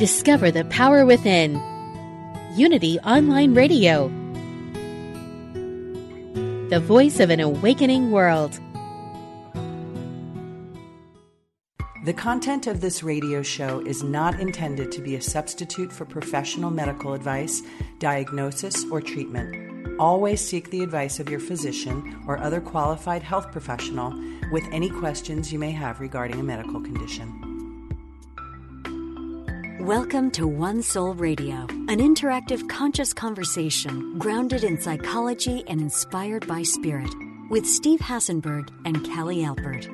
Discover the power within. Unity Online Radio. The voice of an awakening world. The content of this radio show is not intended to be a substitute for professional medical advice, diagnosis, or treatment. Always seek the advice of your physician or other qualified health professional with any questions you may have regarding a medical condition. Welcome to One Soul Radio, an interactive conscious conversation grounded in psychology and inspired by spirit with Steve Hassenberg and Callie Alpert.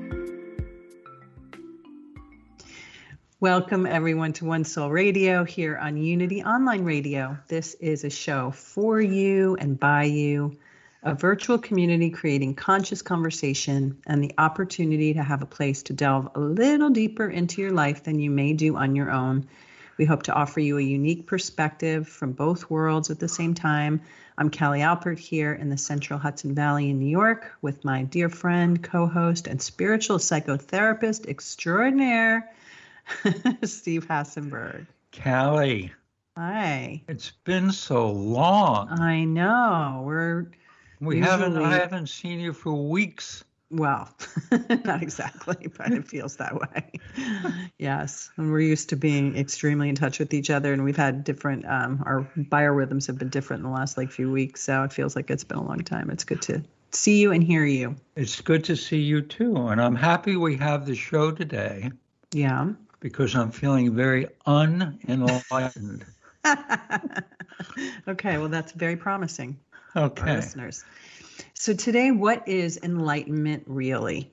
Welcome, everyone, to One Soul Radio here on Unity Online Radio. This is a show for you and by you, a virtual community creating conscious conversation and the opportunity to have a place to delve a little deeper into your life than you may do on your own. We hope to offer you a unique perspective from both worlds at the same time. I'm Callie Alpert here in the Central Hudson Valley in New York with my dear friend, co host, and spiritual psychotherapist extraordinaire. Steve Hassenberg. Callie. Hi. It's been so long. I know. We're we usually... haven't I haven't seen you for weeks. Well, not exactly, but it feels that way. yes, and we're used to being extremely in touch with each other, and we've had different. Um, our biorhythms have been different in the last like few weeks, so it feels like it's been a long time. It's good to see you and hear you. It's good to see you too, and I'm happy we have the show today. Yeah because I'm feeling very unenlightened. okay, well, that's very promising. Okay. listeners. So, today, what is enlightenment really?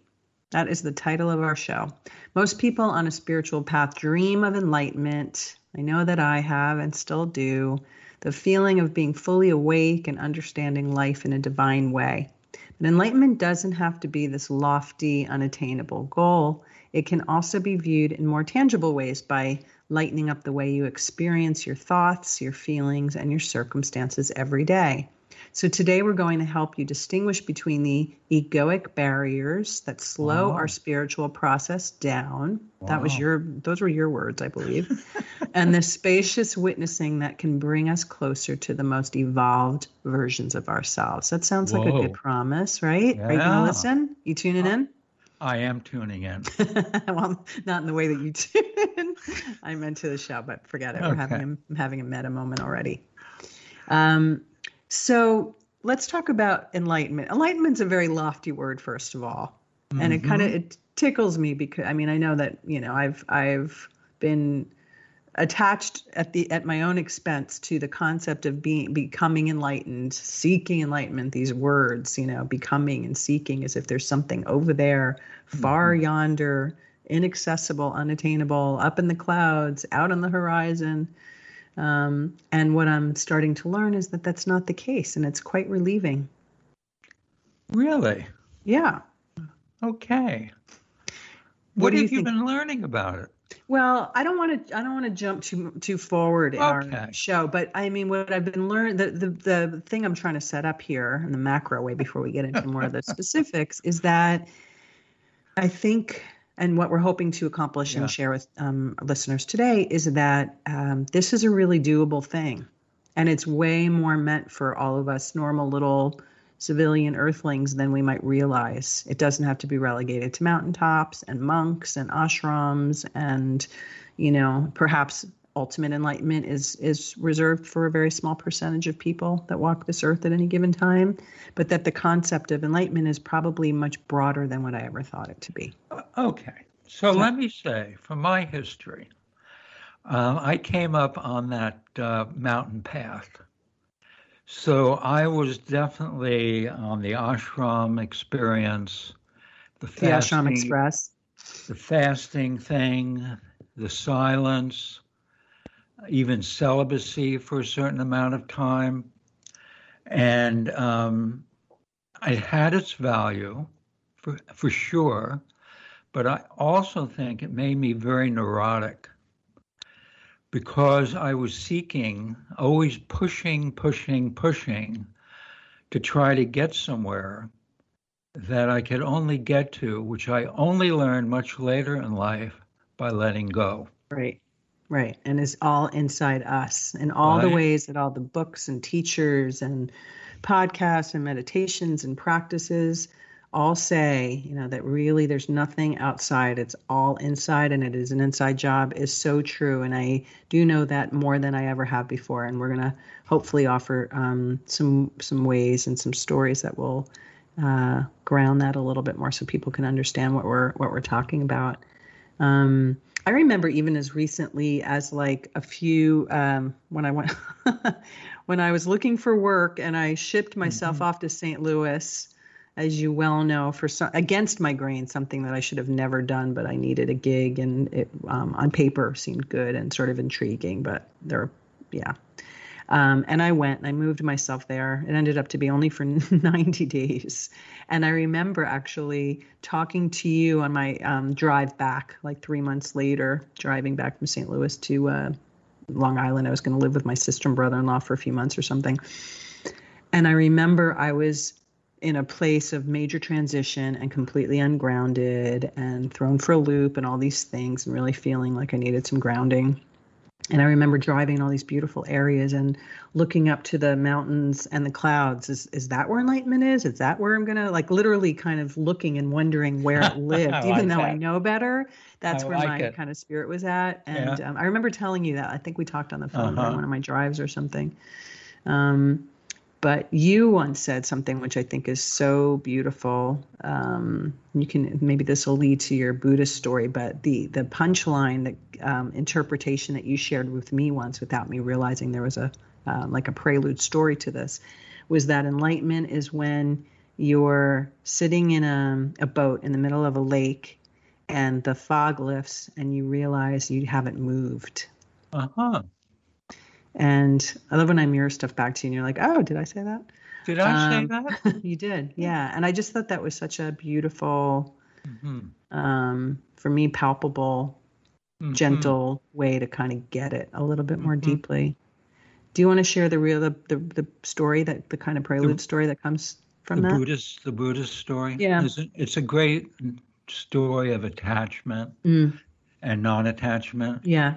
That is the title of our show. Most people on a spiritual path dream of enlightenment. I know that I have and still do. The feeling of being fully awake and understanding life in a divine way. But enlightenment doesn't have to be this lofty, unattainable goal. It can also be viewed in more tangible ways by lightening up the way you experience your thoughts, your feelings, and your circumstances every day. So today we're going to help you distinguish between the egoic barriers that slow wow. our spiritual process down. Wow. That was your those were your words, I believe. and the spacious witnessing that can bring us closer to the most evolved versions of ourselves. That sounds Whoa. like a good promise, right? Yeah. Are you going to listen? You tuning in? I am tuning in. well, not in the way that you tune. I meant to the show, but forget it. Okay. We're having a, having a meta moment already. Um, so let's talk about enlightenment. Enlightenment's a very lofty word, first of all, mm-hmm. and it kind of it tickles me because I mean I know that you know I've I've been attached at the at my own expense to the concept of being becoming enlightened seeking enlightenment these words you know becoming and seeking as if there's something over there far mm-hmm. yonder inaccessible unattainable up in the clouds out on the horizon um, and what i'm starting to learn is that that's not the case and it's quite relieving. Really? Yeah. Okay. What, what have you, you been learning about it? Well, I don't want to. I don't want to jump too too forward in okay. our show, but I mean, what I've been learning, the, the the thing I'm trying to set up here in the macro way before we get into more of the specifics is that I think, and what we're hoping to accomplish yeah. and share with um, listeners today is that um, this is a really doable thing, and it's way more meant for all of us normal little civilian earthlings than we might realize. It doesn't have to be relegated to mountaintops and monks and ashrams and, you know, perhaps ultimate enlightenment is is reserved for a very small percentage of people that walk this earth at any given time, but that the concept of enlightenment is probably much broader than what I ever thought it to be. Uh, okay. So, so let me say, from my history, uh, I came up on that uh, mountain path so I was definitely on the ashram experience, the, fasting, the ashram express, the fasting thing, the silence, even celibacy for a certain amount of time, and um, it had its value for for sure, but I also think it made me very neurotic because I was seeking, always pushing, pushing, pushing to try to get somewhere that I could only get to, which I only learned much later in life by letting go. Right, Right. And is all inside us in all right. the ways that all the books and teachers and podcasts and meditations and practices all say, you know, that really there's nothing outside, it's all inside and it is an inside job is so true. And I do know that more than I ever have before. And we're going to hopefully offer um, some, some ways and some stories that will uh, ground that a little bit more so people can understand what we're, what we're talking about. Um, I remember even as recently as like a few um, when I went when I was looking for work and I shipped myself mm-hmm. off to St. Louis as you well know, for some, against my grain, something that I should have never done, but I needed a gig, and it um, on paper seemed good and sort of intriguing. But there, yeah. Um, and I went and I moved myself there. It ended up to be only for 90 days. And I remember actually talking to you on my um, drive back, like three months later, driving back from St. Louis to uh, Long Island. I was going to live with my sister and brother in law for a few months or something. And I remember I was in a place of major transition and completely ungrounded and thrown for a loop and all these things and really feeling like I needed some grounding. And I remember driving in all these beautiful areas and looking up to the mountains and the clouds. Is is that where enlightenment is? Is that where I'm gonna like literally kind of looking and wondering where it lived, even though that. I know better? That's I where like my it. kind of spirit was at. And yeah. um, I remember telling you that. I think we talked on the phone uh-huh. on one of my drives or something. Um, but you once said something which I think is so beautiful. Um, you can maybe this will lead to your Buddhist story, but the the punchline, the um, interpretation that you shared with me once, without me realizing there was a uh, like a prelude story to this, was that enlightenment is when you're sitting in a, a boat in the middle of a lake, and the fog lifts, and you realize you haven't moved. Uh huh. And I love when I mirror stuff back to you and you're like, oh, did I say that? Did I um, say that? you did, yeah. And I just thought that was such a beautiful, mm-hmm. um, for me, palpable, mm-hmm. gentle way to kind of get it a little bit more mm-hmm. deeply. Do you want to share the real the, the, the story that the kind of prelude the, story that comes from the that? Buddhist the Buddhist story? Yeah, it's a, it's a great story of attachment mm. and non-attachment. Yeah,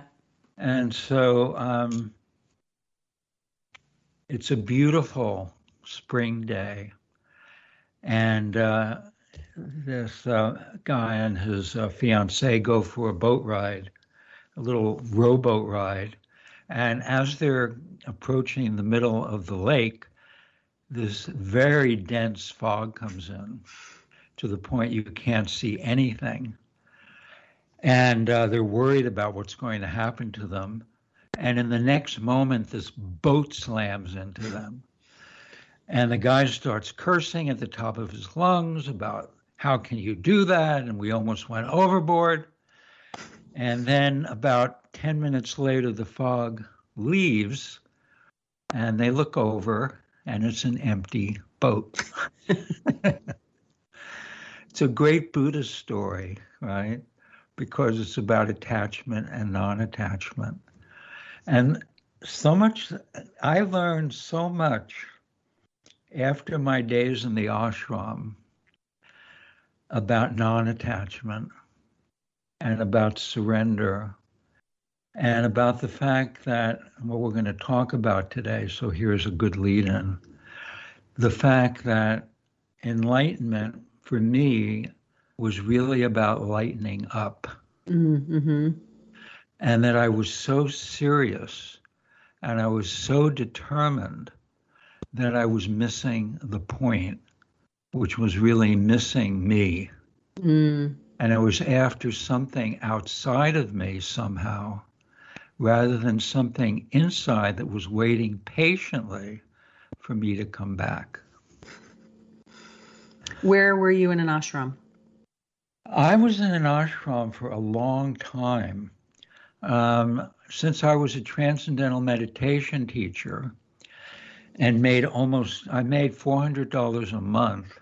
and so um, it's a beautiful spring day, and uh, this uh, guy and his uh, fiancee go for a boat ride, a little rowboat ride, and as they're approaching the middle of the lake, this very dense fog comes in to the point you can't see anything. And uh, they're worried about what's going to happen to them. And in the next moment, this boat slams into them. And the guy starts cursing at the top of his lungs about how can you do that? And we almost went overboard. And then about 10 minutes later, the fog leaves and they look over and it's an empty boat. it's a great Buddhist story, right? Because it's about attachment and non attachment. And so much, I learned so much after my days in the ashram about non attachment and about surrender and about the fact that what we're going to talk about today. So here's a good lead in the fact that enlightenment for me was really about lightening up. Mm-hmm and that I was so serious and I was so determined that I was missing the point, which was really missing me. Mm. And it was after something outside of me somehow, rather than something inside that was waiting patiently for me to come back. Where were you in an ashram? I was in an ashram for a long time. Um, since I was a transcendental meditation teacher and made almost, I made $400 a month.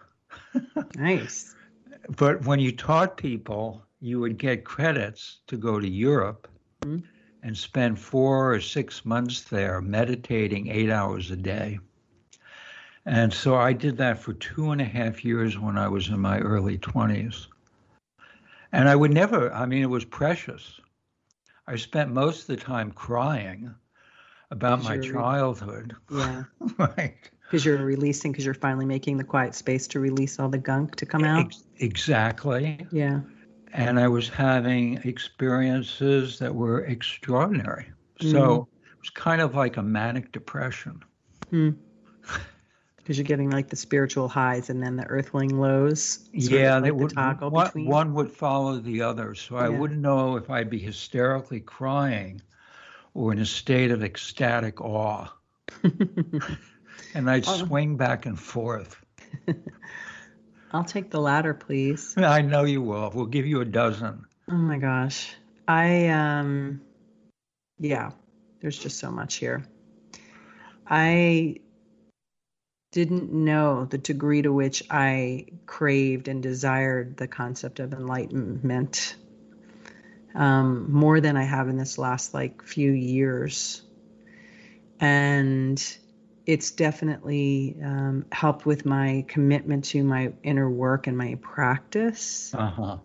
nice. But when you taught people, you would get credits to go to Europe mm-hmm. and spend four or six months there meditating eight hours a day. And so I did that for two and a half years when I was in my early 20s. And I would never, I mean, it was precious. I spent most of the time crying about my childhood. Yeah. right. Because you're releasing, because you're finally making the quiet space to release all the gunk to come out. Ex- exactly. Yeah. And I was having experiences that were extraordinary. Mm-hmm. So it was kind of like a manic depression. Because you're getting like the spiritual highs and then the earthling lows. yeah, like would, toggle one, one would follow the other. So I Yeah. wouldn't know if I'd be hysterically crying or in a state of ecstatic awe. and I'd Oh. swing back and forth. I'll take the latter, please. I know you will. We'll give you a dozen. Oh my gosh. I um yeah, there's just so much here. I didn't know the degree to which I craved and desired the concept of enlightenment um, more than I have in this last like few years. And it's definitely um, helped with my commitment to my inner work and my practice. Uh huh.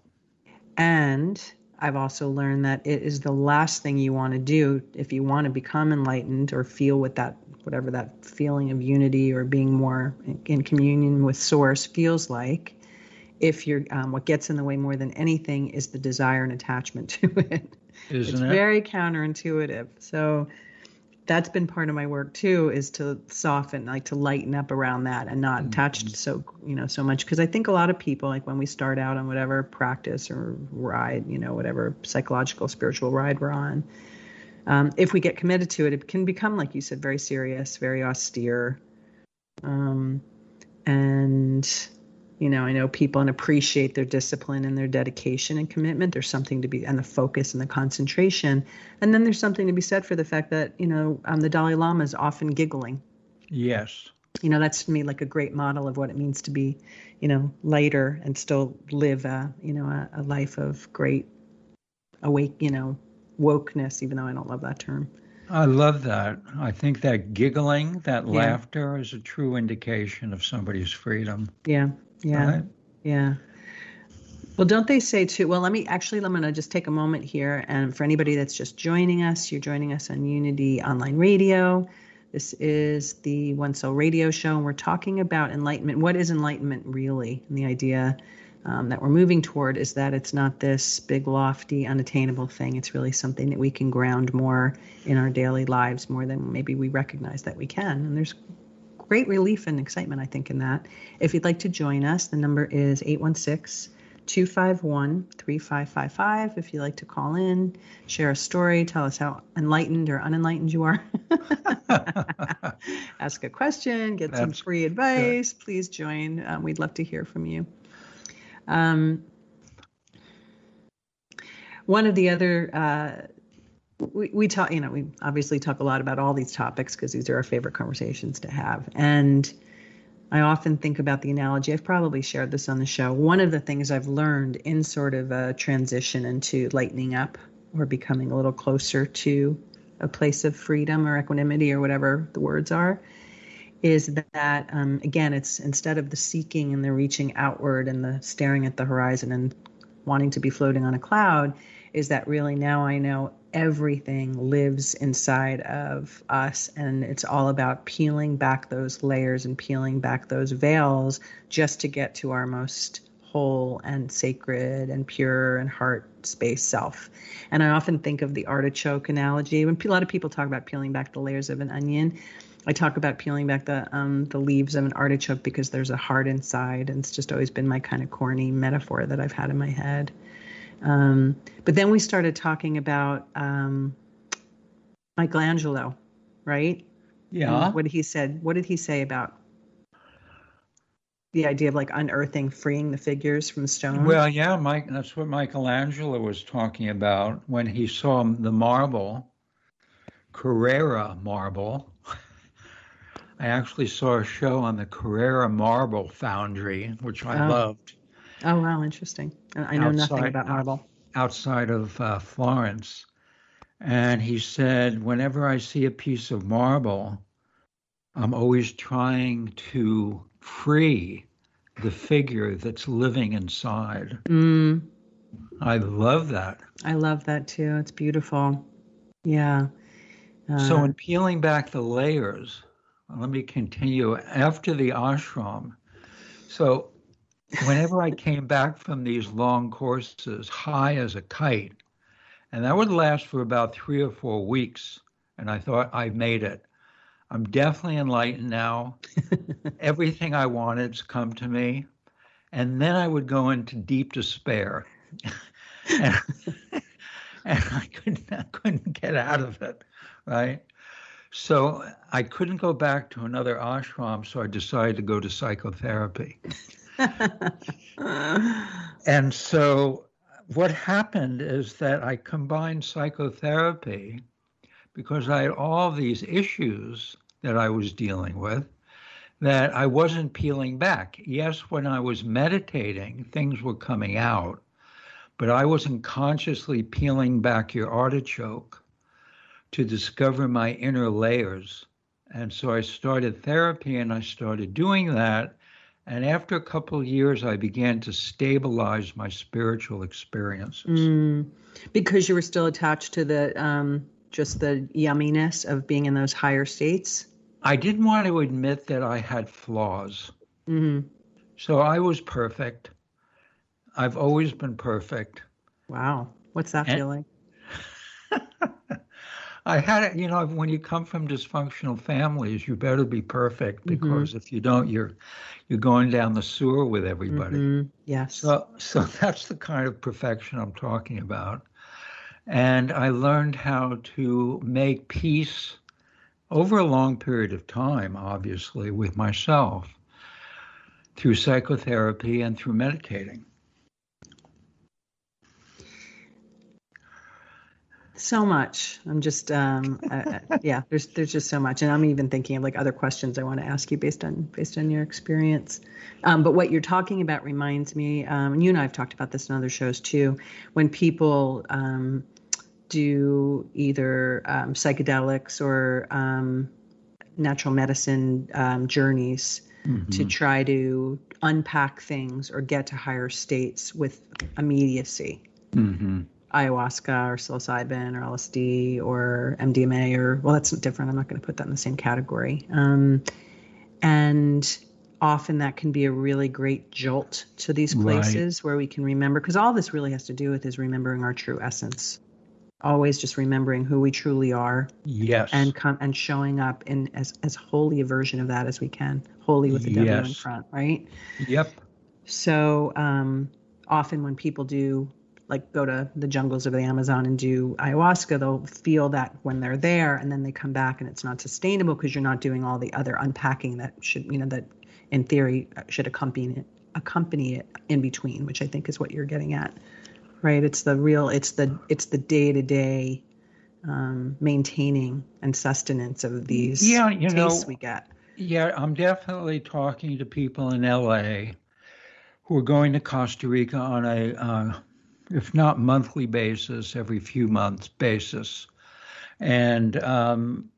And I've also learned that it is the last thing you want to do if you want to become enlightened or feel what that, whatever that feeling of unity or being more in, in communion with Source feels like. If you're, um, what gets in the way more than anything is the desire and attachment to it. Isn't it's it? very counterintuitive. So that's been part of my work too, is to soften, like to lighten up around that and not attach Mm-hmm. so you know so much. Because I think a lot of people, like when we start out on whatever practice or ride, you know, whatever psychological spiritual ride we're on, um, if we get committed to it, it can become, like you said, very serious, very austere. Um, and you know, I know people and appreciate their discipline and their dedication and commitment. There's something to be, and the focus and the concentration. And then there's something to be said for the fact that, you know, um, the Dalai Lama is often giggling. Yes. You know, that's to me like a great model of what it means to be, you know, lighter and still live a, you know, a, a life of great awake, you know, wokeness, even though I don't love that term. I love that. I think that giggling, that Yeah. laughter is a true indication of somebody's freedom. Yeah. Yeah. Right? Yeah. Well, don't they say too? Well, let me actually, I'm going to just take a moment here. And for anybody that's just joining us, you're joining us on Unity Online Radio. This is the One Soul Radio Show, and we're talking about enlightenment. What is enlightenment really? And the idea um, that we're moving toward is that it's not this big, lofty, unattainable thing. It's really something that we can ground more in our daily lives, more than maybe we recognize that we can. And there's great relief and excitement, I think, in that. If you'd like to join us, the number is 816 251 3555. If you'd like to call in, share a story, tell us how enlightened or unenlightened you are, ask a question, get some free advice, please join. Um, we'd love to hear from you. Um, one of the other uh, we, we talk you know we obviously talk a lot about all these topics because these are our favorite conversations to have. And i often think about the analogy i've probably shared this on the show. One of the things i've learned in sort of a transition into lightening up or becoming a little closer to a place of freedom or equanimity or whatever the words are is that um, again it's instead of the seeking and the reaching outward and the staring at the horizon and wanting to be floating on a cloud is that really now I know everything lives inside of us and it's all about peeling back those layers and peeling back those veils just to get to our most whole and sacred and pure and heart space self. And I often think of the artichoke analogy when a lot of people talk about peeling back the layers of an onion. I talk about peeling back the um, the leaves of an artichoke because there's a heart inside, and it's just always been my kind of corny metaphor that I've had in my head. Um, but then we started talking about um, Michelangelo, right? yeah. And what he said. What did he say about the idea of like unearthing, freeing the figures from stone? Well, yeah, Mike. That's what Michelangelo was talking about when he saw the marble, Carrara marble. I actually saw a show on the Carrara Marble Foundry, which I Oh. loved, oh wow, interesting. I know nothing Outside- about marble. outside of uh, Florence. And he said, whenever I see a piece of marble, I'm always trying to free the figure that's living inside. Mm, I love that. I love that too. It's beautiful. Yeah. Uh, so, in peeling back the layers, let me continue. After the ashram, so whenever I came back from these long courses, high as a kite, and that would last for about three or four weeks, and I thought I've made it. I'm definitely enlightened now. Everything I wanted's come to me. And then I would go into deep despair. and, and I couldn't I couldn't get out of it. Right. So I couldn't go back to another ashram, so I decided to go to psychotherapy. and so what happened is that I combined psychotherapy because I had all these issues that I was dealing with that I wasn't peeling back. Yes, when I was meditating, things were coming out, but I wasn't consciously peeling back your artichoke to discover my inner layers. And so I started therapy and I started doing that. And after a couple of years, I began to stabilize my spiritual experiences. Mm, because you were still attached to the um, just the yumminess of being in those higher states? I didn't want to admit that I had flaws. Mm-hmm. So I was perfect. I've always been perfect. Wow. What's that and, feel like? I had, it, you know, when you come from dysfunctional families, you better be perfect mm-hmm. because mm-hmm. if you don't, you're you're going down the sewer with everybody. Mm-hmm. Yes. So, so that's the kind of perfection I'm talking about. And I learned how to make peace over a long period of time, obviously, with myself through psychotherapy and through meditating. So much. I'm just, um, uh, yeah. There's, there's just so much, and I'm even thinking of like other questions I want to ask you based on, based on your experience. Um, but what you're talking about reminds me, um, and you and I have talked about this in other shows too. When people um, do either um, psychedelics or um, natural medicine um, journeys mm-hmm. to try to unpack things or get to higher states with immediacy. Mm-hmm. Ayahuasca or psilocybin or LSD or MDMA or well, that's different. I'm not going to put that in the same category. Um, and often that can be a really great jolt to these places right. where we can remember because all this really has to do with is remembering our true essence always just remembering who we truly are yes and come and showing up in as as holy a version of that as we can holy with the devil yes. in front right yep so um often when people do like go to the jungles of the amazon and do ayahuasca they'll feel that when they're there and then they come back and it's not sustainable because you're not doing all the other unpacking that should you know that in theory should accompany it accompany it in between which i think is what you're getting at right? It's the real, it's the it's the day to day maintaining and sustenance of these yeah, you know, we get. Yeah, I'm definitely talking to people in LA who are going to Costa Rica on a, uh, if not monthly basis, every few months basis. And um,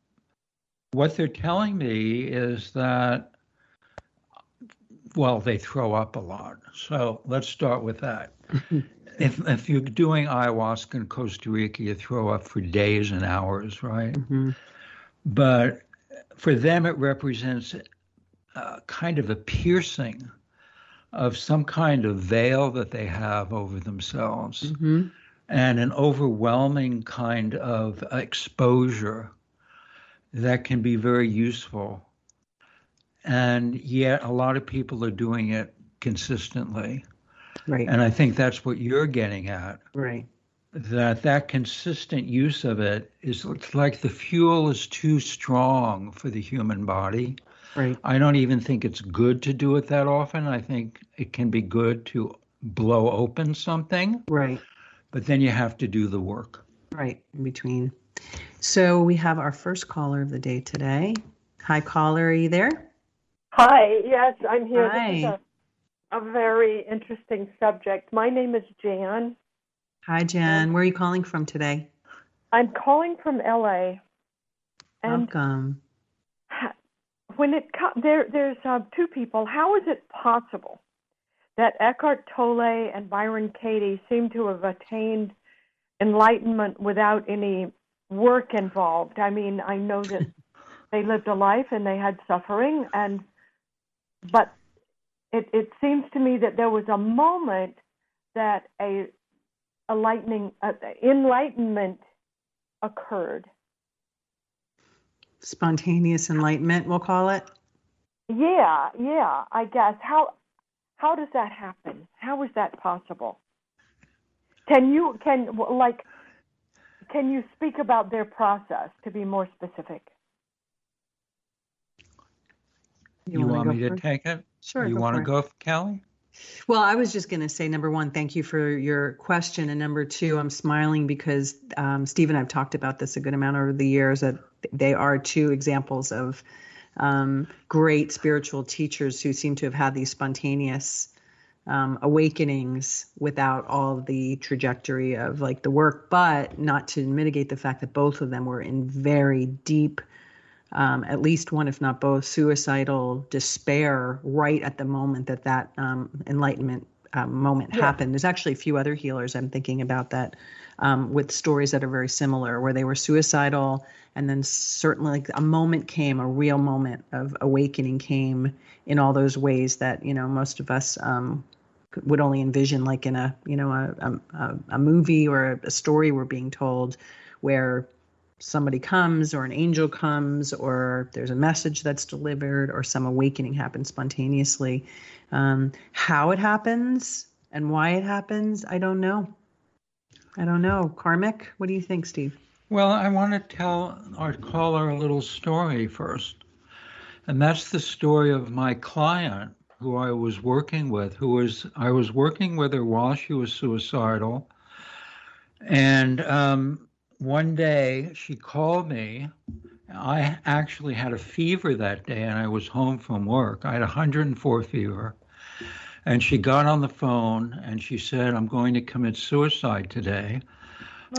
what they're telling me is that, well, they throw up a lot. So let's start with that. if if you're doing ayahuasca in Costa Rica, you throw up for days and hours, right? Mm-hmm. But for them, it represents a kind of a piercing of some kind of veil that they have over themselves, mm-hmm. and an overwhelming kind of exposure that can be very useful. And yet, a lot of people are doing it consistently. Right. And I think that's what you're getting at. Right. That that consistent use of it is like the fuel is too strong for the human body. Right. I don't even think it's good to do it that often. I think it can be good to blow open something. Right. But then you have to do the work. Right. In between. So we have our first caller of the day today. Hi, caller. Are you there? Hi. Yes, I'm here. Hi a very interesting subject. My name is Jan. Hi, Jan. Where are you calling from today? I'm calling from LA. And Welcome. When it there, there's uh, two people. How is it possible that Eckhart Tolle and Byron Katie seem to have attained enlightenment without any work involved. I mean, I know that they lived a life and they had suffering, and but it, it seems to me that there was a moment that a, a lightning uh, enlightenment occurred. Spontaneous enlightenment, we'll call it. Yeah, yeah. I guess how how does that happen? How is that possible? Can you can like can you speak about their process to be more specific? You, you want me to first? take it? Sure. You want to go, Kelly? Well, I was just going to say number one, thank you for your question. And number two, I'm smiling because um, Steve and I've talked about this a good amount over the years that they are two examples of um, great spiritual teachers who seem to have had these spontaneous um, awakenings without all the trajectory of like the work, but not to mitigate the fact that both of them were in very deep um, at least one, if not both, suicidal despair right at the moment that that um, enlightenment um, moment yeah. happened. There's actually a few other healers I'm thinking about that um, with stories that are very similar, where they were suicidal, and then certainly like a moment came, a real moment of awakening came in all those ways that you know most of us um, would only envision, like in a you know a a, a movie or a story we're being told, where somebody comes or an angel comes or there's a message that's delivered or some awakening happens spontaneously. Um, how it happens and why it happens, I don't know. I don't know. Karmic, what do you think, Steve? Well, I want to tell our caller a little story first. And that's the story of my client who I was working with, who was I was working with her while she was suicidal. And um, one day she called me. I actually had a fever that day and I was home from work. I had 104 fever. And she got on the phone and she said, I'm going to commit suicide today.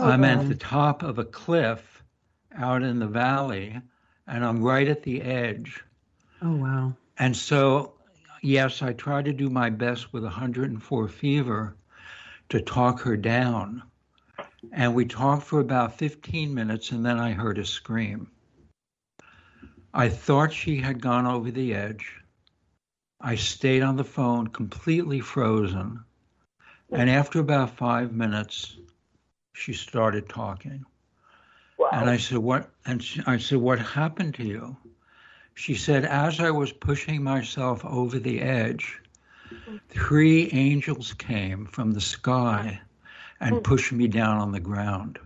Oh, I'm at the top of a cliff out in the valley and I'm right at the edge. Oh, wow. And so, yes, I tried to do my best with 104 fever to talk her down. And we talked for about 15 minutes, and then I heard a scream. I thought she had gone over the edge. I stayed on the phone completely frozen. And after about five minutes, she started talking. Wow. And I said, "What?" And she, I said, "What happened to you?" She said, "As I was pushing myself over the edge, three angels came from the sky and push me down on the ground.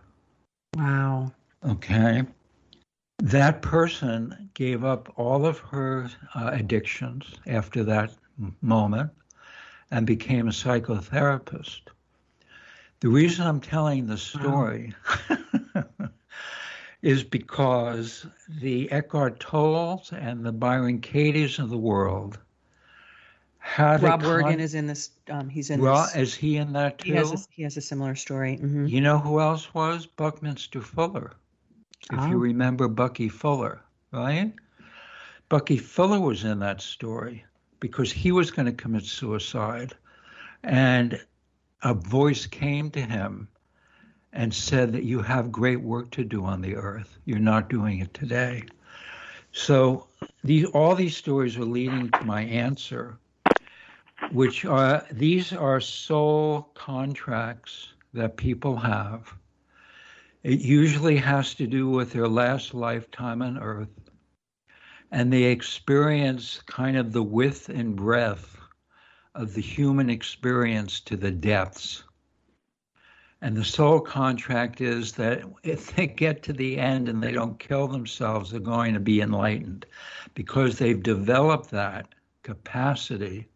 Wow. Okay. That person gave up all of her uh, addictions after that moment and became a psychotherapist. The reason I'm telling the story wow. is because the Eckhart Tolles and the Byron Katie's of the world how Rob Wergin is in this. Um, he's in. Well, this, is he in that too? He has a, he has a similar story. Mm-hmm. You know who else was Buckminster Fuller? If oh. you remember Bucky Fuller, right? Bucky Fuller was in that story because he was going to commit suicide, and a voice came to him and said that you have great work to do on the earth. You're not doing it today. So these all these stories are leading to my answer which are these are soul contracts that people have. It usually has to do with their last lifetime on earth. And they experience kind of the width and breadth of the human experience to the depths. And the soul contract is that if they get to the end and they don't kill themselves, they're going to be enlightened because they've developed that capacity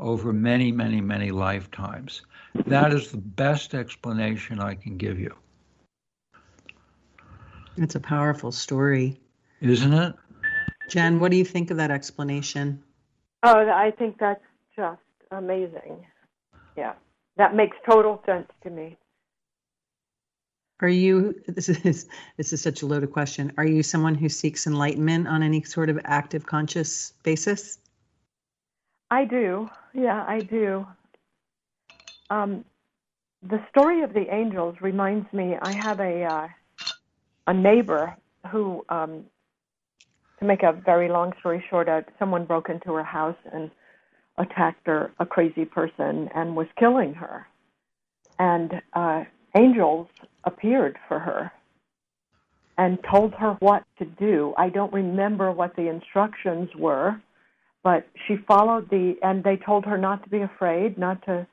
over many, many, many lifetimes. That is the best explanation I can give you. It's a powerful story. Isn't it? Jen, what do you think of that explanation? Oh, I think that's just amazing. Yeah, that makes total sense to me. Are you this is this is such a loaded question. Are you someone who seeks enlightenment on any sort of active conscious basis? I do. Yeah, I do. Um, the story of the angels reminds me. I have a uh, a neighbor who, um, to make a very long story short, uh, someone broke into her house and attacked her, a crazy person, and was killing her. And uh, angels appeared for her and told her what to do. I don't remember what the instructions were, but she followed the and they told her not to be afraid, not to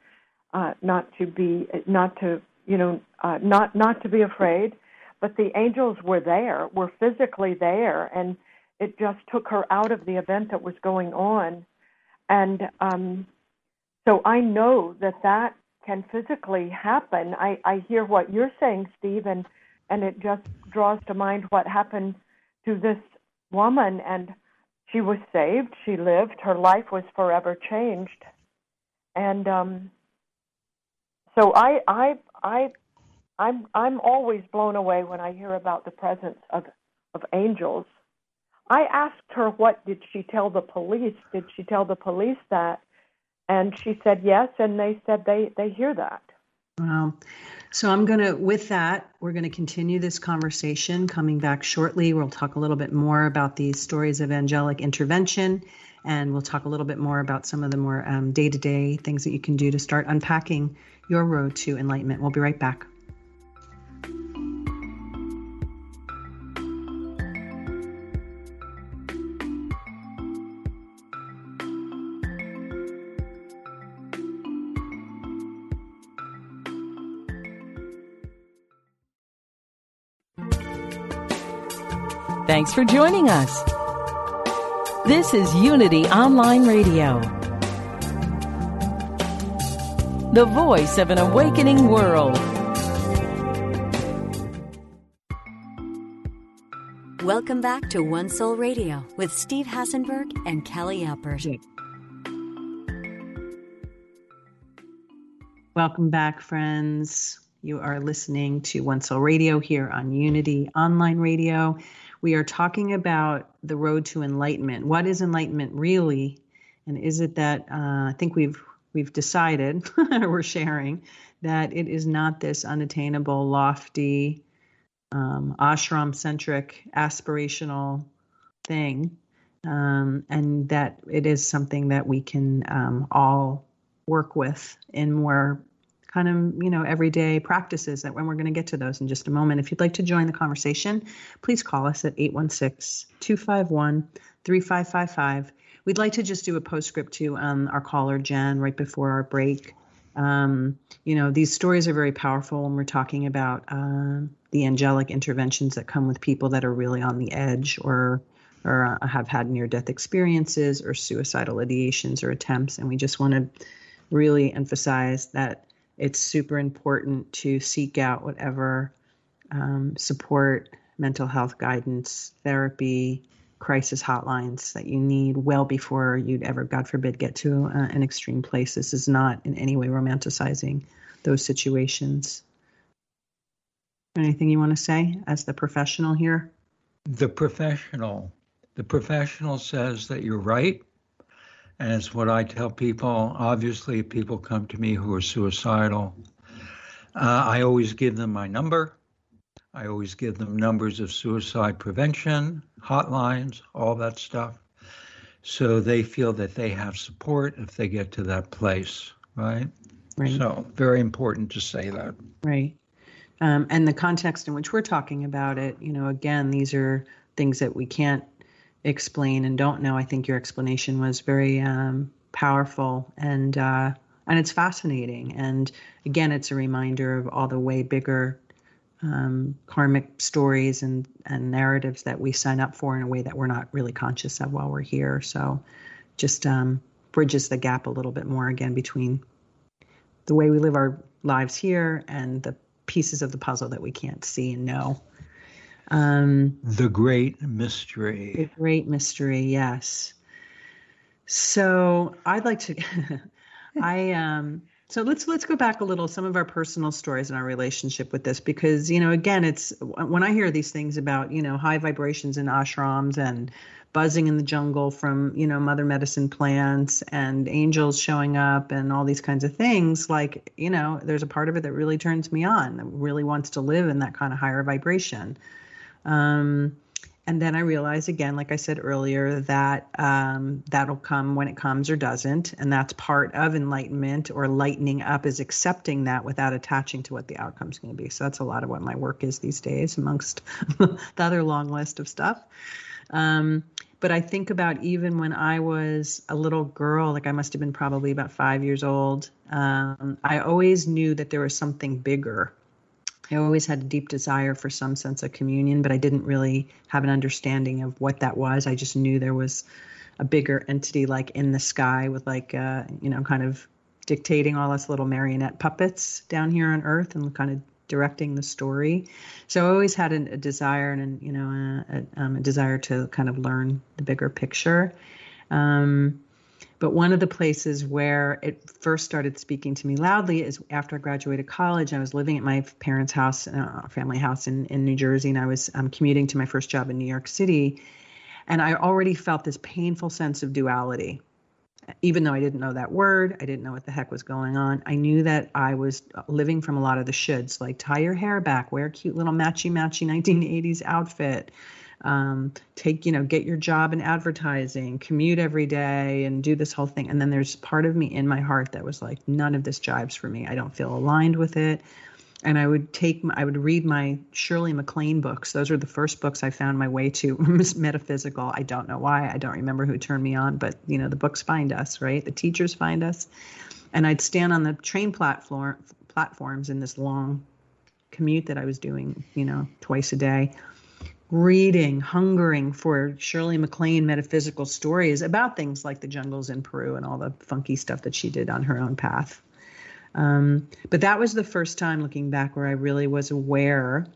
uh, not to be not to you know uh, not not to be afraid. But the angels were there, were physically there, and it just took her out of the event that was going on. And um, so I know that that can physically happen. I, I hear what you're saying, Steve, and and it just draws to mind what happened to this woman and she was saved. She lived. Her life was forever changed. And um so i i i i'm i'm always blown away when i hear about the presence of of angels. I asked her what did she tell the police? Did she tell the police that? And she said yes and they said they they hear that Wow. So I'm going to, with that, we're going to continue this conversation coming back shortly. We'll talk a little bit more about these stories of angelic intervention, and we'll talk a little bit more about some of the more day to day things that you can do to start unpacking your road to enlightenment. We'll be right back. Thanks for joining us. This is Unity Online Radio, the voice of an awakening world. Welcome back to One Soul Radio with Steve Hassenberg and Kelly Alpert. Welcome back, friends. You are listening to One Soul Radio here on Unity Online Radio we are talking about the road to enlightenment. What is enlightenment really? And is it that uh, I think we've we've decided or we're sharing that it is not this unattainable, lofty, um, ashram centric, aspirational thing, um, and that it is something that we can um, all work with in more kind of you know everyday practices that when we're going to get to those in just a moment. If you'd like to join the conversation please call us at 816-251-3555 we'd like to just do a postscript to um, our caller jen right before our break. Um, you know these stories are very powerful when we're talking about uh, the angelic interventions that come with people that are really on the edge or or uh, have had near death experiences or suicidal ideations or attempts. And we just want to really emphasize that it's super important to seek out whatever um, support, mental health guidance, therapy, crisis hotlines that you need well before you'd ever, God forbid, get to uh, an extreme place. This is not in any way romanticizing those situations. Anything you want to say as the professional here? The professional. The professional says that you're right and it's what I tell people. Obviously, people come to me who are suicidal. Uh, I always give them my number. I always give them numbers of suicide prevention, hotlines, all that stuff. So they feel that they have support if they get to that place, right? Right. So, very important to say that. Right. Um, and the context in which we're talking about it, you know, again, these are things that we can't explain and don't know, I think your explanation was very um, powerful and uh, and it's fascinating. And again, it's a reminder of all the way bigger um, karmic stories and and narratives that we sign up for in a way that we're not really conscious of while we're here. So, just um, bridges the gap a little bit more again between the way we live our lives here and the pieces of the puzzle that we can't see and know. Um, the great mystery. The great mystery, yes. So I'd like to, I um. So let's let's go back a little some of our personal stories and our relationship with this because you know again it's when I hear these things about you know high vibrations in ashrams and buzzing in the jungle from you know mother medicine plants and angels showing up and all these kinds of things like you know there's a part of it that really turns me on that really wants to live in that kind of higher vibration um, and then I realize again, like I said earlier, that um, that'll come when it comes or doesn't. And that's part of enlightenment or lightening up is accepting that without attaching to what the outcome's going to be. So that's a lot of what my work is these days, amongst the other long list of stuff. Um, but I think about even when I was a little girl, like I must have been probably about five years old, um, I always knew that there was something bigger I always had a deep desire for some sense of communion, but I didn't really have an understanding of what that was. I just knew there was a bigger entity like in the sky with like uh, you know kind of dictating all us little marionette puppets down here on earth and kind of directing the story. So I always had a, a desire and you know a, a, um, a, desire to kind of learn the bigger picture. Um, but one of the places where it first started speaking to me loudly is after I graduated college. I was living at my parents' house, uh, family house in, in New Jersey, and I was um, commuting to my first job in New York City. And I already felt this painful sense of duality. Even though I didn't know that word, I didn't know what the heck was going on. I knew that I was living from a lot of the shoulds, like tie your hair back, wear a cute little matchy matchy 1980s outfit, um, take you know get your job in advertising commute every day and do this whole thing. And then there's part of me in my heart that was like none of this jives for me. I don't feel aligned with it. And i would take i would read my shirley maclaine books. Those were the first books i found my way to metaphysical. I don't know why. I don't remember who turned me on but you know the books find us right? The teachers find us. And i'd stand on the train platform platforms in this long commute that i was doing you know twice a day reading, hungering for Shirley MacLaine metaphysical stories about things like the jungles in Peru and all the funky stuff that she did on her own path. Um, but that was the first time looking back where I really was aware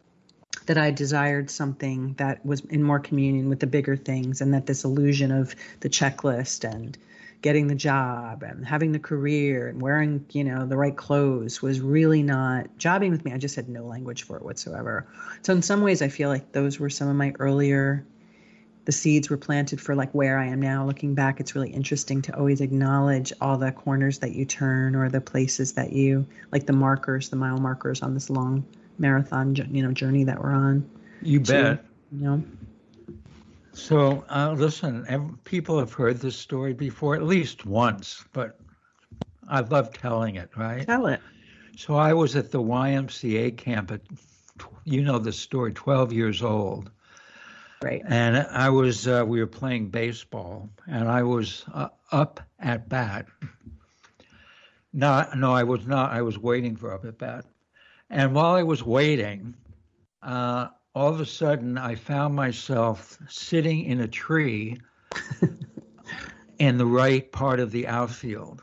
that I desired something that was in more communion with the bigger things and that this illusion of the checklist and getting the job and having the career and wearing, you know, the right clothes was really not jobbing with me. I just had no language for it whatsoever. So in some ways I feel like those were some of my earlier the seeds were planted for like where I am now. Looking back, it's really interesting to always acknowledge all the corners that you turn or the places that you like the markers, the mile markers on this long marathon, you know, journey that we're on. You bet. You know. So, uh, listen, people have heard this story before at least once, but I love telling it, right? Tell it. So, I was at the YMCA camp at, you know, the story, 12 years old. Right. And I was, uh, we were playing baseball, and I was uh, up at bat. No, no, I was not. I was waiting for up at bat. And while I was waiting, uh, all of a sudden I found myself sitting in a tree in the right part of the outfield.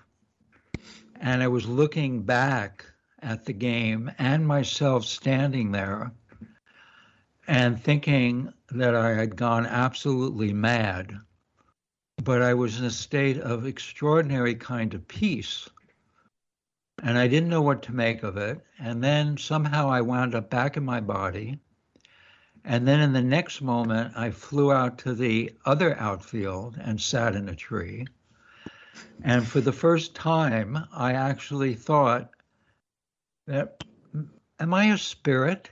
And I was looking back at the game and myself standing there and thinking that I had gone absolutely mad. But I was in a state of extraordinary kind of peace. And I didn't know what to make of it. And then somehow I wound up back in my body and then in the next moment, I flew out to the other outfield and sat in a tree. And for the first time, I actually thought that, am I a spirit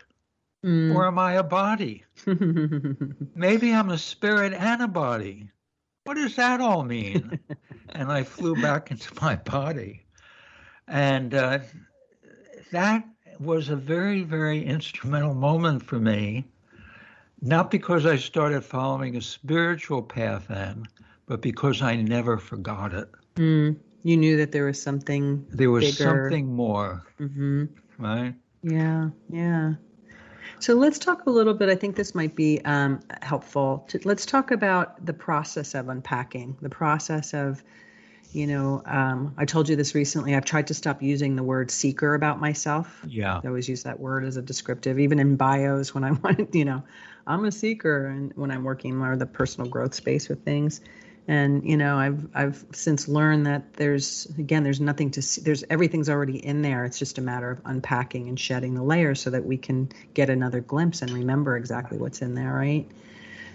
mm. or am I a body? Maybe I'm a spirit and a body. What does that all mean? and I flew back into my body. And uh, that was a very, very instrumental moment for me not because I started following a spiritual path then, but because I never forgot it. Mm, you knew that there was something. There was bigger. something more. Mm-hmm. Right? Yeah, yeah. So let's talk a little bit. I think this might be um, helpful. To, let's talk about the process of unpacking, the process of you know, um, I told you this recently. I've tried to stop using the word seeker about myself. Yeah. I always use that word as a descriptive, even in bios when I want, you know, I'm a seeker, and when I'm working more the personal growth space with things. And you know, I've I've since learned that there's again, there's nothing to see. There's everything's already in there. It's just a matter of unpacking and shedding the layers so that we can get another glimpse and remember exactly what's in there, right?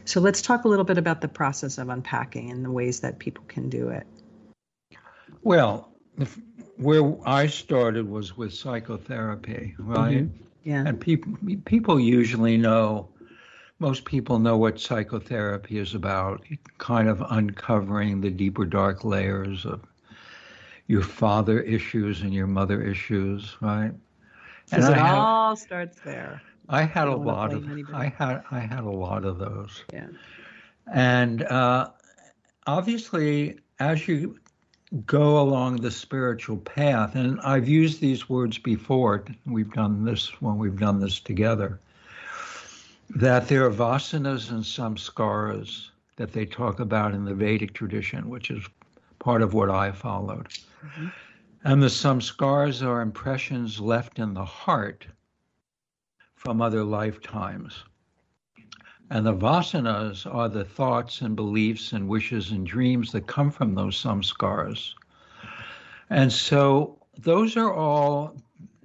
So let's talk a little bit about the process of unpacking and the ways that people can do it. Well, if, where I started was with psychotherapy, right? Mm-hmm. Yeah. And people people usually know most people know what psychotherapy is about, kind of uncovering the deeper dark layers of your father issues and your mother issues, right? And it have, all starts there. I had a lot of I had I had a lot of those. Yeah. And uh, obviously, as you go along the spiritual path, and I've used these words before. We've done this when we've done this together. That there are vasanas and samskaras that they talk about in the Vedic tradition, which is part of what I followed. Mm-hmm. And the samskaras are impressions left in the heart from other lifetimes. And the vasanas are the thoughts and beliefs and wishes and dreams that come from those samskaras. And so those are all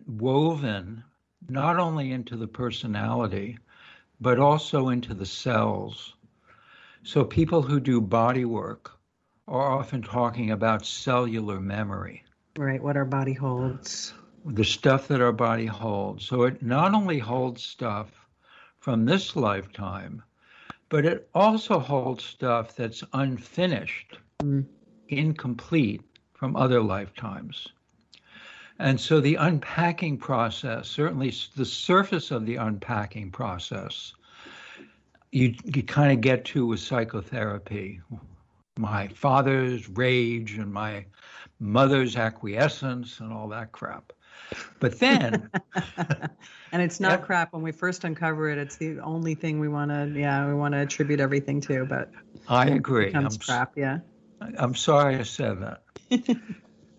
woven not only into the personality, but also into the cells. So people who do body work are often talking about cellular memory. Right, what our body holds the stuff that our body holds. So it not only holds stuff from this lifetime, but it also holds stuff that's unfinished, mm. incomplete from other lifetimes. And so the unpacking process, certainly the surface of the unpacking process, you, you kind of get to with psychotherapy. My father's rage and my mother's acquiescence and all that crap. But then, and it's not crap when we first uncover it. It's the only thing we want to, yeah, we want to attribute everything to. But I agree. It becomes I'm, crap, yeah. I'm sorry I said that.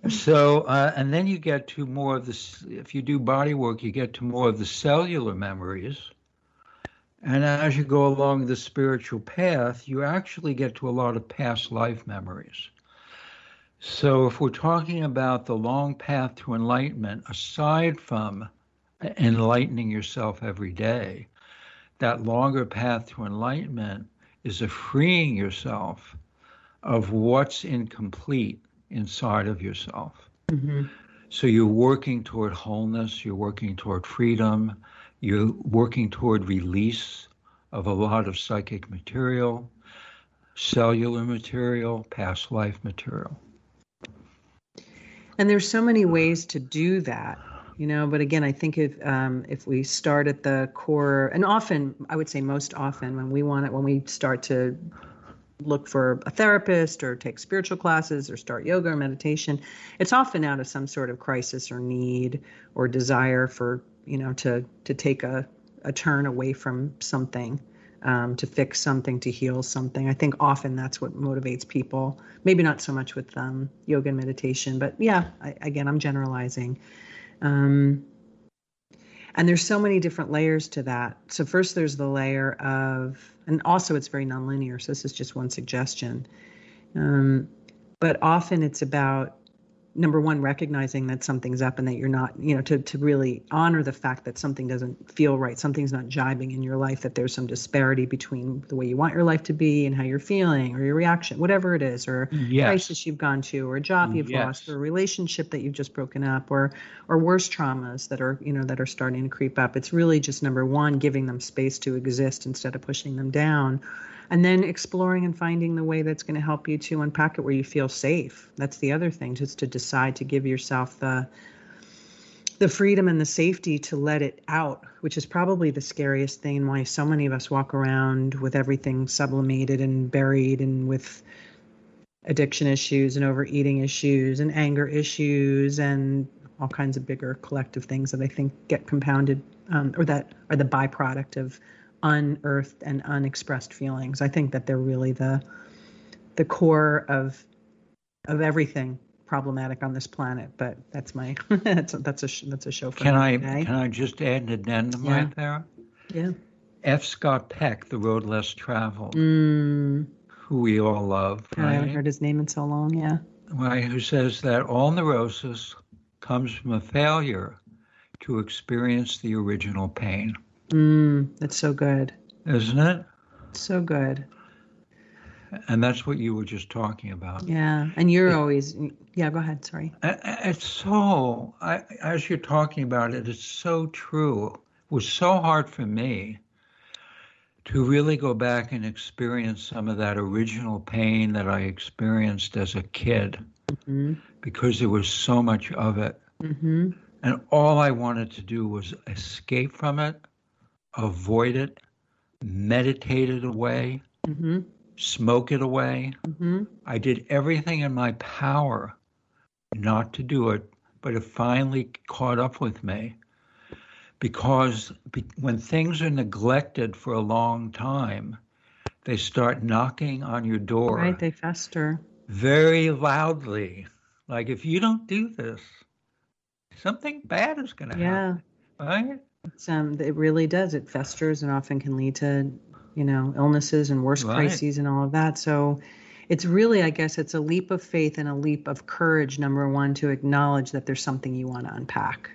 so, uh, and then you get to more of this. If you do body work, you get to more of the cellular memories. And as you go along the spiritual path, you actually get to a lot of past life memories. So, if we're talking about the long path to enlightenment, aside from enlightening yourself every day, that longer path to enlightenment is a freeing yourself of what's incomplete inside of yourself. Mm-hmm. So, you're working toward wholeness, you're working toward freedom, you're working toward release of a lot of psychic material, cellular material, past life material. And there's so many ways to do that, you know. But again, I think if um, if we start at the core, and often I would say most often when we want it, when we start to look for a therapist or take spiritual classes or start yoga or meditation, it's often out of some sort of crisis or need or desire for you know to to take a a turn away from something um, to fix something, to heal something. I think often that's what motivates people. Maybe not so much with um, yoga and meditation, but yeah, I, again, I'm generalizing. Um, and there's so many different layers to that. So first, there's the layer of, and also it's very nonlinear. So this is just one suggestion. Um, but often it's about number one recognizing that something's up and that you're not you know to, to really honor the fact that something doesn't feel right something's not jibing in your life that there's some disparity between the way you want your life to be and how you're feeling or your reaction whatever it is or yes. crisis you've gone to or a job you've yes. lost or a relationship that you've just broken up or or worse traumas that are you know that are starting to creep up it's really just number one giving them space to exist instead of pushing them down and then exploring and finding the way that's going to help you to unpack it where you feel safe. That's the other thing just to decide to give yourself the the freedom and the safety to let it out which is probably the scariest thing why so many of us walk around with everything sublimated and buried and with addiction issues and overeating issues and anger issues and all kinds of bigger collective things that I think get compounded um, or that are the byproduct of unearthed and unexpressed feelings. I think that they're really the the core of of everything problematic on this planet. But that's my that's a, that's a that's a show for can I today. can I just add an addendum yeah. right there? Yeah. F. Scott Peck, The Road Less Traveled, mm. who we all love. Right? I haven't heard his name in so long. Yeah. Right. Who says that all neurosis comes from a failure to experience the original pain. Mm, that's so good. Isn't it? So good. And that's what you were just talking about. Yeah. And you're always, yeah, go ahead. Sorry. It's so, I, as you're talking about it, it's so true. It was so hard for me to really go back and experience some of that original pain that I experienced as a kid mm-hmm. because there was so much of it. Mm-hmm. And all I wanted to do was escape from it, avoid it, meditate it away. Mm-hmm smoke it away. Mm-hmm. I did everything in my power not to do it, but it finally caught up with me. Because be, when things are neglected for a long time, they start knocking on your door. Right, they fester. Very loudly. Like, if you don't do this, something bad is going to yeah. happen. Right? It's, um, it really does. It festers and often can lead to you know, illnesses and worse right. crises and all of that. So it's really, I guess, it's a leap of faith and a leap of courage, number one, to acknowledge that there's something you want to unpack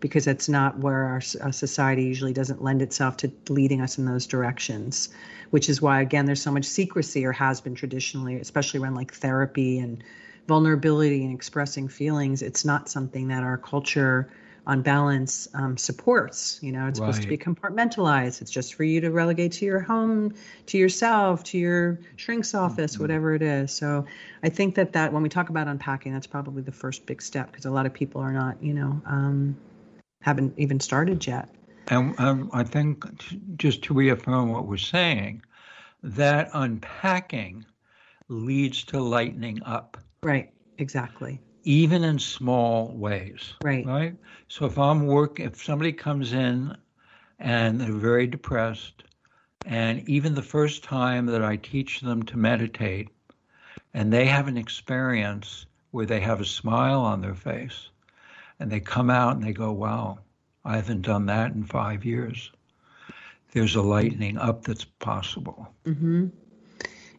because that's not where our, our, society usually doesn't lend itself to leading us in those directions which is why again there's so much secrecy or has been traditionally especially around like therapy and vulnerability and expressing feelings it's not something that our culture on balance um, supports. You know, it's right. supposed to be compartmentalized. It's just for you to relegate to your home, to yourself, to your shrink's office, mm-hmm. whatever it is. So I think that that when we talk about unpacking, that's probably the first big step because a lot of people are not, you know, um, haven't even started yet. And um, I think just to reaffirm what we're saying, that unpacking leads to lightening up. Right. Exactly even in small ways. Right. Right. So if I'm work, if somebody comes in and they're very depressed, and even the first time that I teach them to meditate, and they have an experience where they have a smile on their face, and they come out and they go, "Wow, I haven't done that in five years." There's a lightening up that's possible. Mm-hmm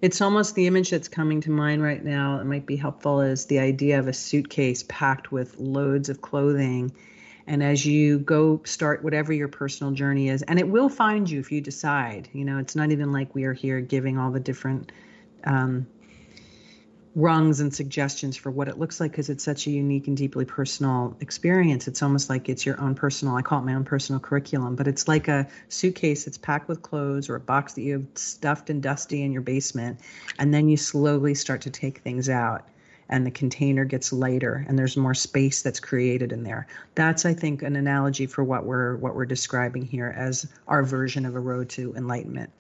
it's almost the image that's coming to mind right now. It might be helpful is the idea of a suitcase packed with loads of clothing. And as you go start whatever your personal journey is, and it will find you if you decide, you know, it's not even like we are here giving all the different um, rungs and suggestions for what it looks like because it's such a unique and deeply personal experience. It's almost like it's your own personal, I call it my own personal curriculum, but it's like a suitcase that's packed with clothes or a box that you have stuffed and dusty in your basement. And then you slowly start to take things out and the container gets lighter and there's more space that's created in there. That's I think an analogy for what we're what we're describing here as our version of a road to enlightenment.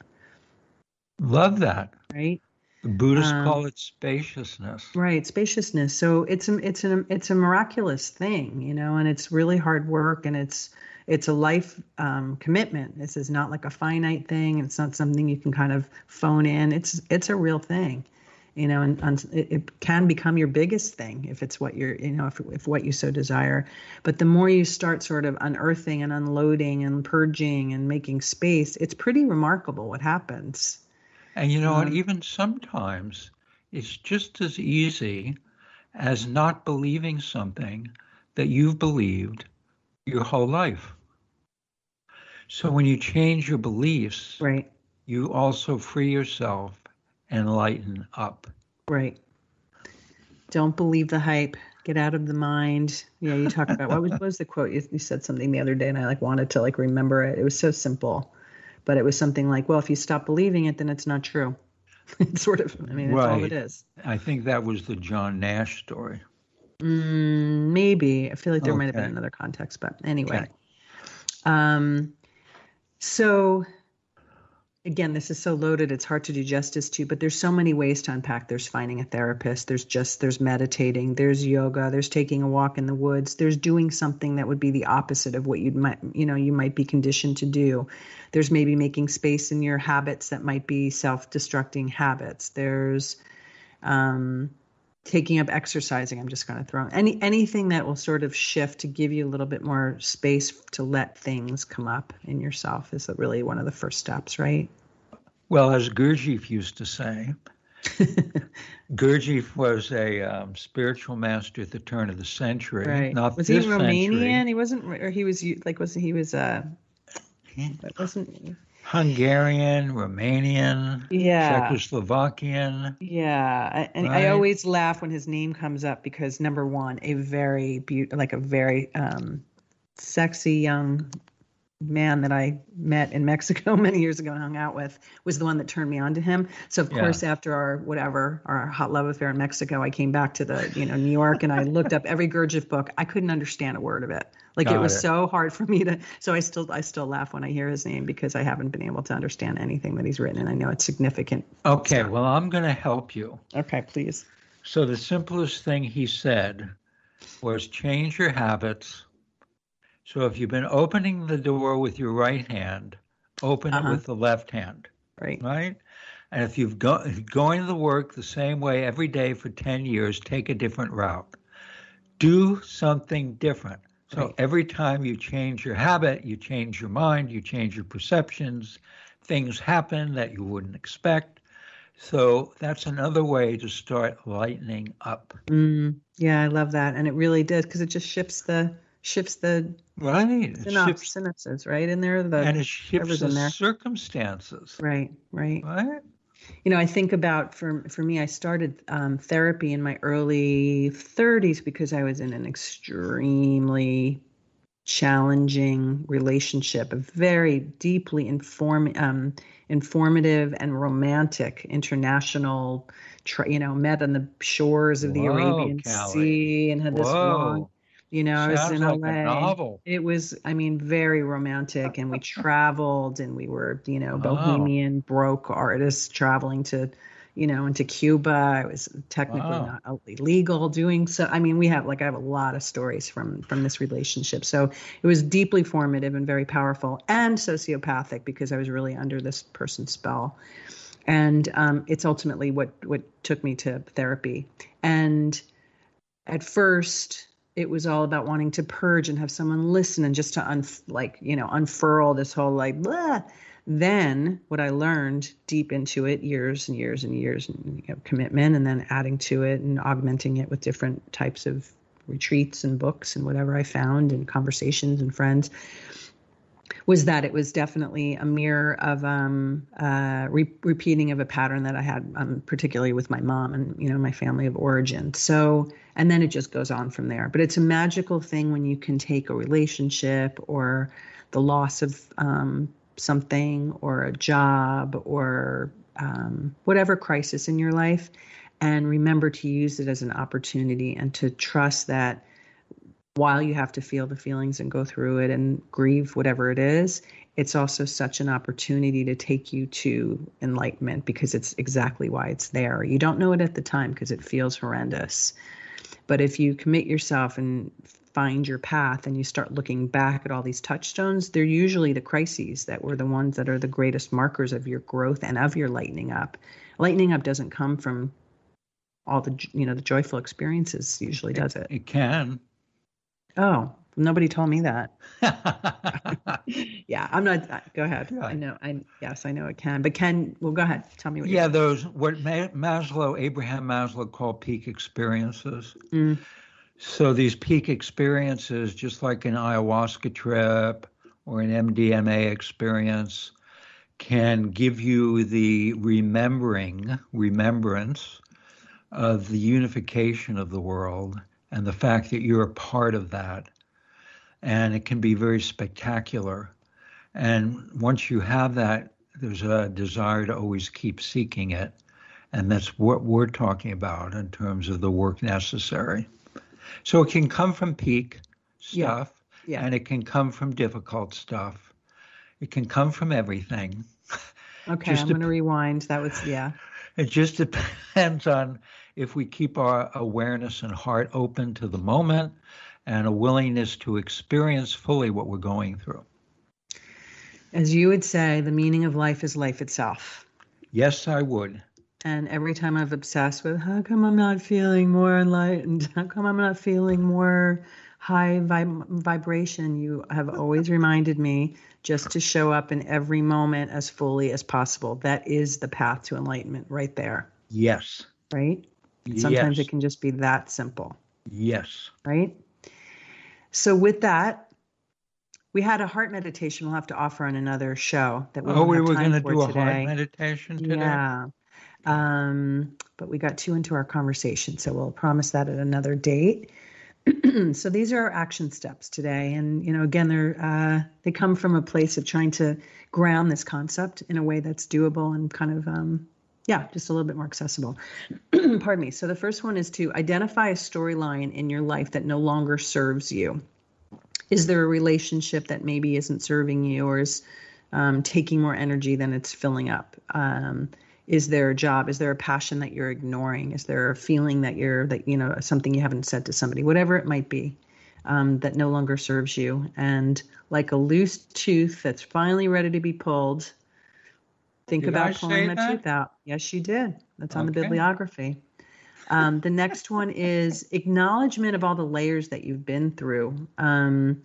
Love that. Right? The Buddhists um, call it spaciousness. Right, spaciousness. So it's a, it's an it's a miraculous thing, you know, and it's really hard work and it's it's a life um, commitment. This is not like a finite thing. It's not something you can kind of phone in. It's it's a real thing, you know, and, and it, it, can become your biggest thing if it's what you're, you know, if if what you so desire. But the more you start sort of unearthing and unloading and purging and making space, it's pretty remarkable what happens. And you know what? Mm-hmm. Even sometimes it's just as easy as not believing something that you've believed your whole life. So when you change your beliefs, right, you also free yourself and lighten up. Right. Don't believe the hype. Get out of the mind. Yeah, you talk about what was, what was the quote? You, you said something the other day, and I like wanted to like remember it. It was so simple but it was something like, well, if you stop believing it, then it's not true. it's sort of, I mean, that's right. all it is. I think that was the John Nash story. Mm, maybe. I feel like there okay. might have been another context, but anyway. Okay. Um, so again, this is so loaded, it's hard to do justice to, but there's so many ways to unpack. There's finding a therapist, there's just, there's meditating, there's yoga, there's taking a walk in the woods, there's doing something that would be the opposite of what you might, you know, you might be conditioned to do. There's maybe making space in your habits that might be self destructing habits. There's, um, taking up exercising i'm just going to throw any anything that will sort of shift to give you a little bit more space to let things come up in yourself is really one of the first steps right well as gurdjieff used to say Gurdjieff was a um, spiritual master at the turn of the century. Right. Not was he Romanian? Century. He wasn't, or he was like, was he was uh wasn't. Hungarian, Romanian, Yeah. Czechoslovakian. Yeah, I- and I always laugh when his name comes up because number one, a very beautiful, like a very um, sexy young man that I met in Mexico many years ago and hung out with was the one that turned me on to him. So of Yeah. course, after our whatever our hot love affair in Mexico, I came back to the you know New York and I looked up every Gurdjieff book. I couldn't understand a word of it. Like it was it. so hard for me to. So I still I still laugh when I hear his name because I haven't been able to understand anything that he's written, and I know it's significant. Okay, well, I'm going to help you. Okay, please. So the simplest thing he said was change your habits. So if you've been opening the door with your right hand, open Uh-huh. it with the left hand, Right. right? And if you've go, going to work the same way every day for 10 years, take a different route. Do something different. So Right. every time you change your habit, you change your mind, you change your perceptions, things happen that you wouldn't expect. So that's another way to start lightening up. Mm, yeah, I love that, and it really does because it just shifts the shifts the Right. Synops, shifts, synapses right in there. The and it shifts the circumstances. right, right. Right? You know, I think about for for me, I started um, therapy in my early 30s because I was in an extremely challenging relationship, a very deeply inform um, informative and romantic international. Tra- you know, met on the shores of the Whoa, Arabian Callie. Sea and had this long Whoa. You know, I was in like LA. a novel. It was, I mean, very romantic, and we traveled, and we were, you know, bohemian broke artists traveling to, you know, into Cuba. I was technically Wow. not illegal doing so. I mean, we have like I have a lot of stories from from this relationship. So it was deeply formative and very powerful, and sociopathic because I was really under this person's spell and um, it's ultimately what what took me to therapy and at first it was all about wanting to purge and have someone listen and just to un- like you know unfurl this whole like blah. then what i learned deep into it years and years and years and commitment and then adding to it and augmenting it with different types of retreats and books and whatever i found and conversations and friends was that it was definitely a mirror of um, uh, re- repeating of a pattern that I had, um, particularly with my mom and you know my family of origin. So, and then it just goes on from there. But it's a magical thing when you can take a relationship or the loss of um, something or a job or um, whatever crisis in your life, and remember to use it as an opportunity and to trust that while you have to feel the feelings and go through it and grieve whatever it is, it's also such an opportunity to take you to enlightenment because it's exactly why it's there. You don't know it at the time because it feels horrendous. But if you commit yourself and find your path and you start looking back at all these touchstones, they're usually the crises that were the ones that are the greatest markers of your growth and of your lightening up. Lightening up doesn't come from all the you know the joyful experiences usually does it It can. Oh, nobody told me that. Yeah, I'm not. uh, Go ahead. Yeah. I know. I yes, I know it can. But Ken, well, go ahead. Tell me what. yeah, those what Maslow, Abraham Maslow called peak experiences. Mm. So these peak experiences, just like an ayahuasca trip or an MDMA experience, can give you the remembering, remembrance of the unification of the world and the fact that you're a part of that. And it can be very spectacular. And once you have that, there's a desire to always keep seeking it. And that's what we're talking about in terms of the work necessary. So it can come from peak stuff, Yeah. Yeah. and it can come from difficult stuff. It can come from everything. Okay, just I'm going to rewind. That was yeah. It just depends on if we keep our awareness and heart open to the moment and a willingness to experience fully what we're going through. As you would say, the meaning of life is life itself. Yes, I would. And every time I've obsessed with how come I'm not feeling more enlightened? How come I'm not feeling more high vib- vibration? You have always reminded me just to show up in every moment as fully as possible. That is the path to enlightenment right there, Yes. right? Sometimes yes. it can just be that simple, Yes. right? So, with that, we had a heart meditation we'll have to offer on another show that we oh, we were going to do a today. heart meditation today. Yeah. Um, but we got too into our conversation, so we'll promise that at another date. so these are our action steps today, and you know, again, they're uh, they come from a place of trying to ground this concept in a way that's doable and kind of um, yeah, just a little bit more accessible. Pardon me. So the first one is to identify a storyline in your life that no longer serves you. Is there a relationship that maybe isn't serving you or is um, taking more energy than it's filling up? Um, is there a job? Is there a passion that you're ignoring? Is there a feeling that you're that you know something you haven't said to somebody, whatever it might be, um, that no longer serves you? And like a loose tooth that's finally ready to be pulled, think Did I about pulling say that, that? tooth out. Yes, you did. That's on the bibliography. Um, the next one is acknowledgement of all the layers that you've been through, um,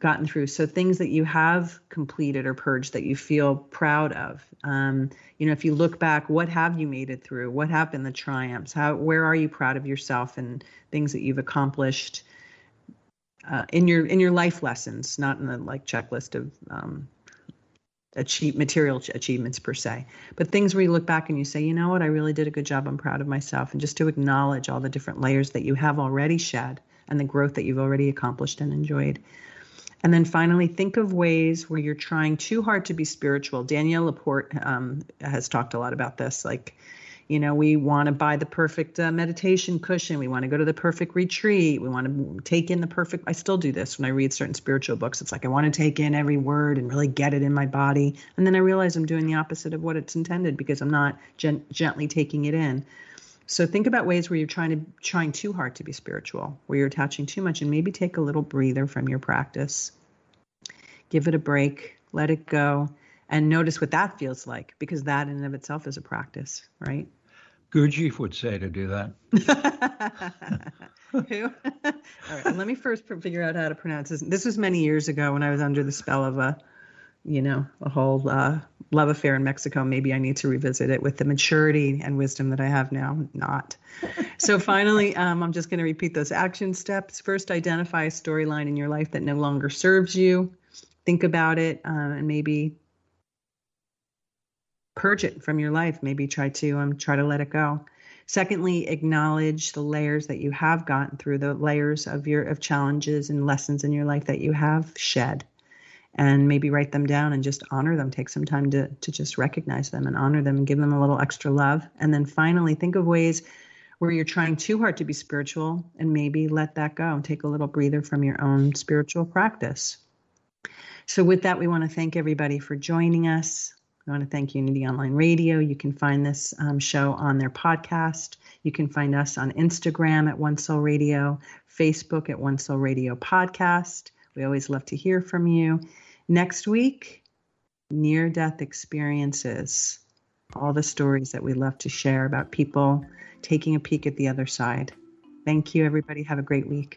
gotten through. So things that you have completed or purged that you feel proud of. Um, you know, if you look back, what have you made it through? What have been the triumphs? How, where are you proud of yourself and things that you've accomplished uh, in your in your life lessons, not in the like checklist of um, achieve material achievements per se, but things where you look back and you say, you know what, I really did a good job. I'm proud of myself, and just to acknowledge all the different layers that you have already shed and the growth that you've already accomplished and enjoyed. And then finally, think of ways where you're trying too hard to be spiritual. Danielle Laporte um, has talked a lot about this. Like, you know, we want to buy the perfect uh, meditation cushion. We want to go to the perfect retreat. We want to take in the perfect. I still do this when I read certain spiritual books. It's like I want to take in every word and really get it in my body. And then I realize I'm doing the opposite of what it's intended because I'm not gen- gently taking it in. So think about ways where you're trying to trying too hard to be spiritual, where you're attaching too much, and maybe take a little breather from your practice. Give it a break, let it go, and notice what that feels like, because that in and of itself is a practice, right? Gurdjieff would say to do that. Who? All right. Let me first figure out how to pronounce this. This was many years ago when I was under the spell of a, you know, a whole uh, love affair in Mexico. Maybe I need to revisit it with the maturity and wisdom that I have now. Not. So finally, um, I'm just going to repeat those action steps. First, identify a storyline in your life that no longer serves you. Think about it uh, and maybe purge it from your life. Maybe try to um, try to let it go. Secondly, acknowledge the layers that you have gotten through, the layers of your of challenges and lessons in your life that you have shed. And maybe write them down and just honor them. Take some time to to just recognize them and honor them and give them a little extra love. And then finally, think of ways where you're trying too hard to be spiritual and maybe let that go. And take a little breather from your own spiritual practice. So, with that, we want to thank everybody for joining us. We want to thank Unity Online Radio. You can find this um, show on their podcast. You can find us on Instagram at One Soul Radio, Facebook at One Soul Radio Podcast. We always love to hear from you. Next week, near death experiences. All the stories that we love to share about people taking a peek at the other side. Thank you, everybody. Have a great week.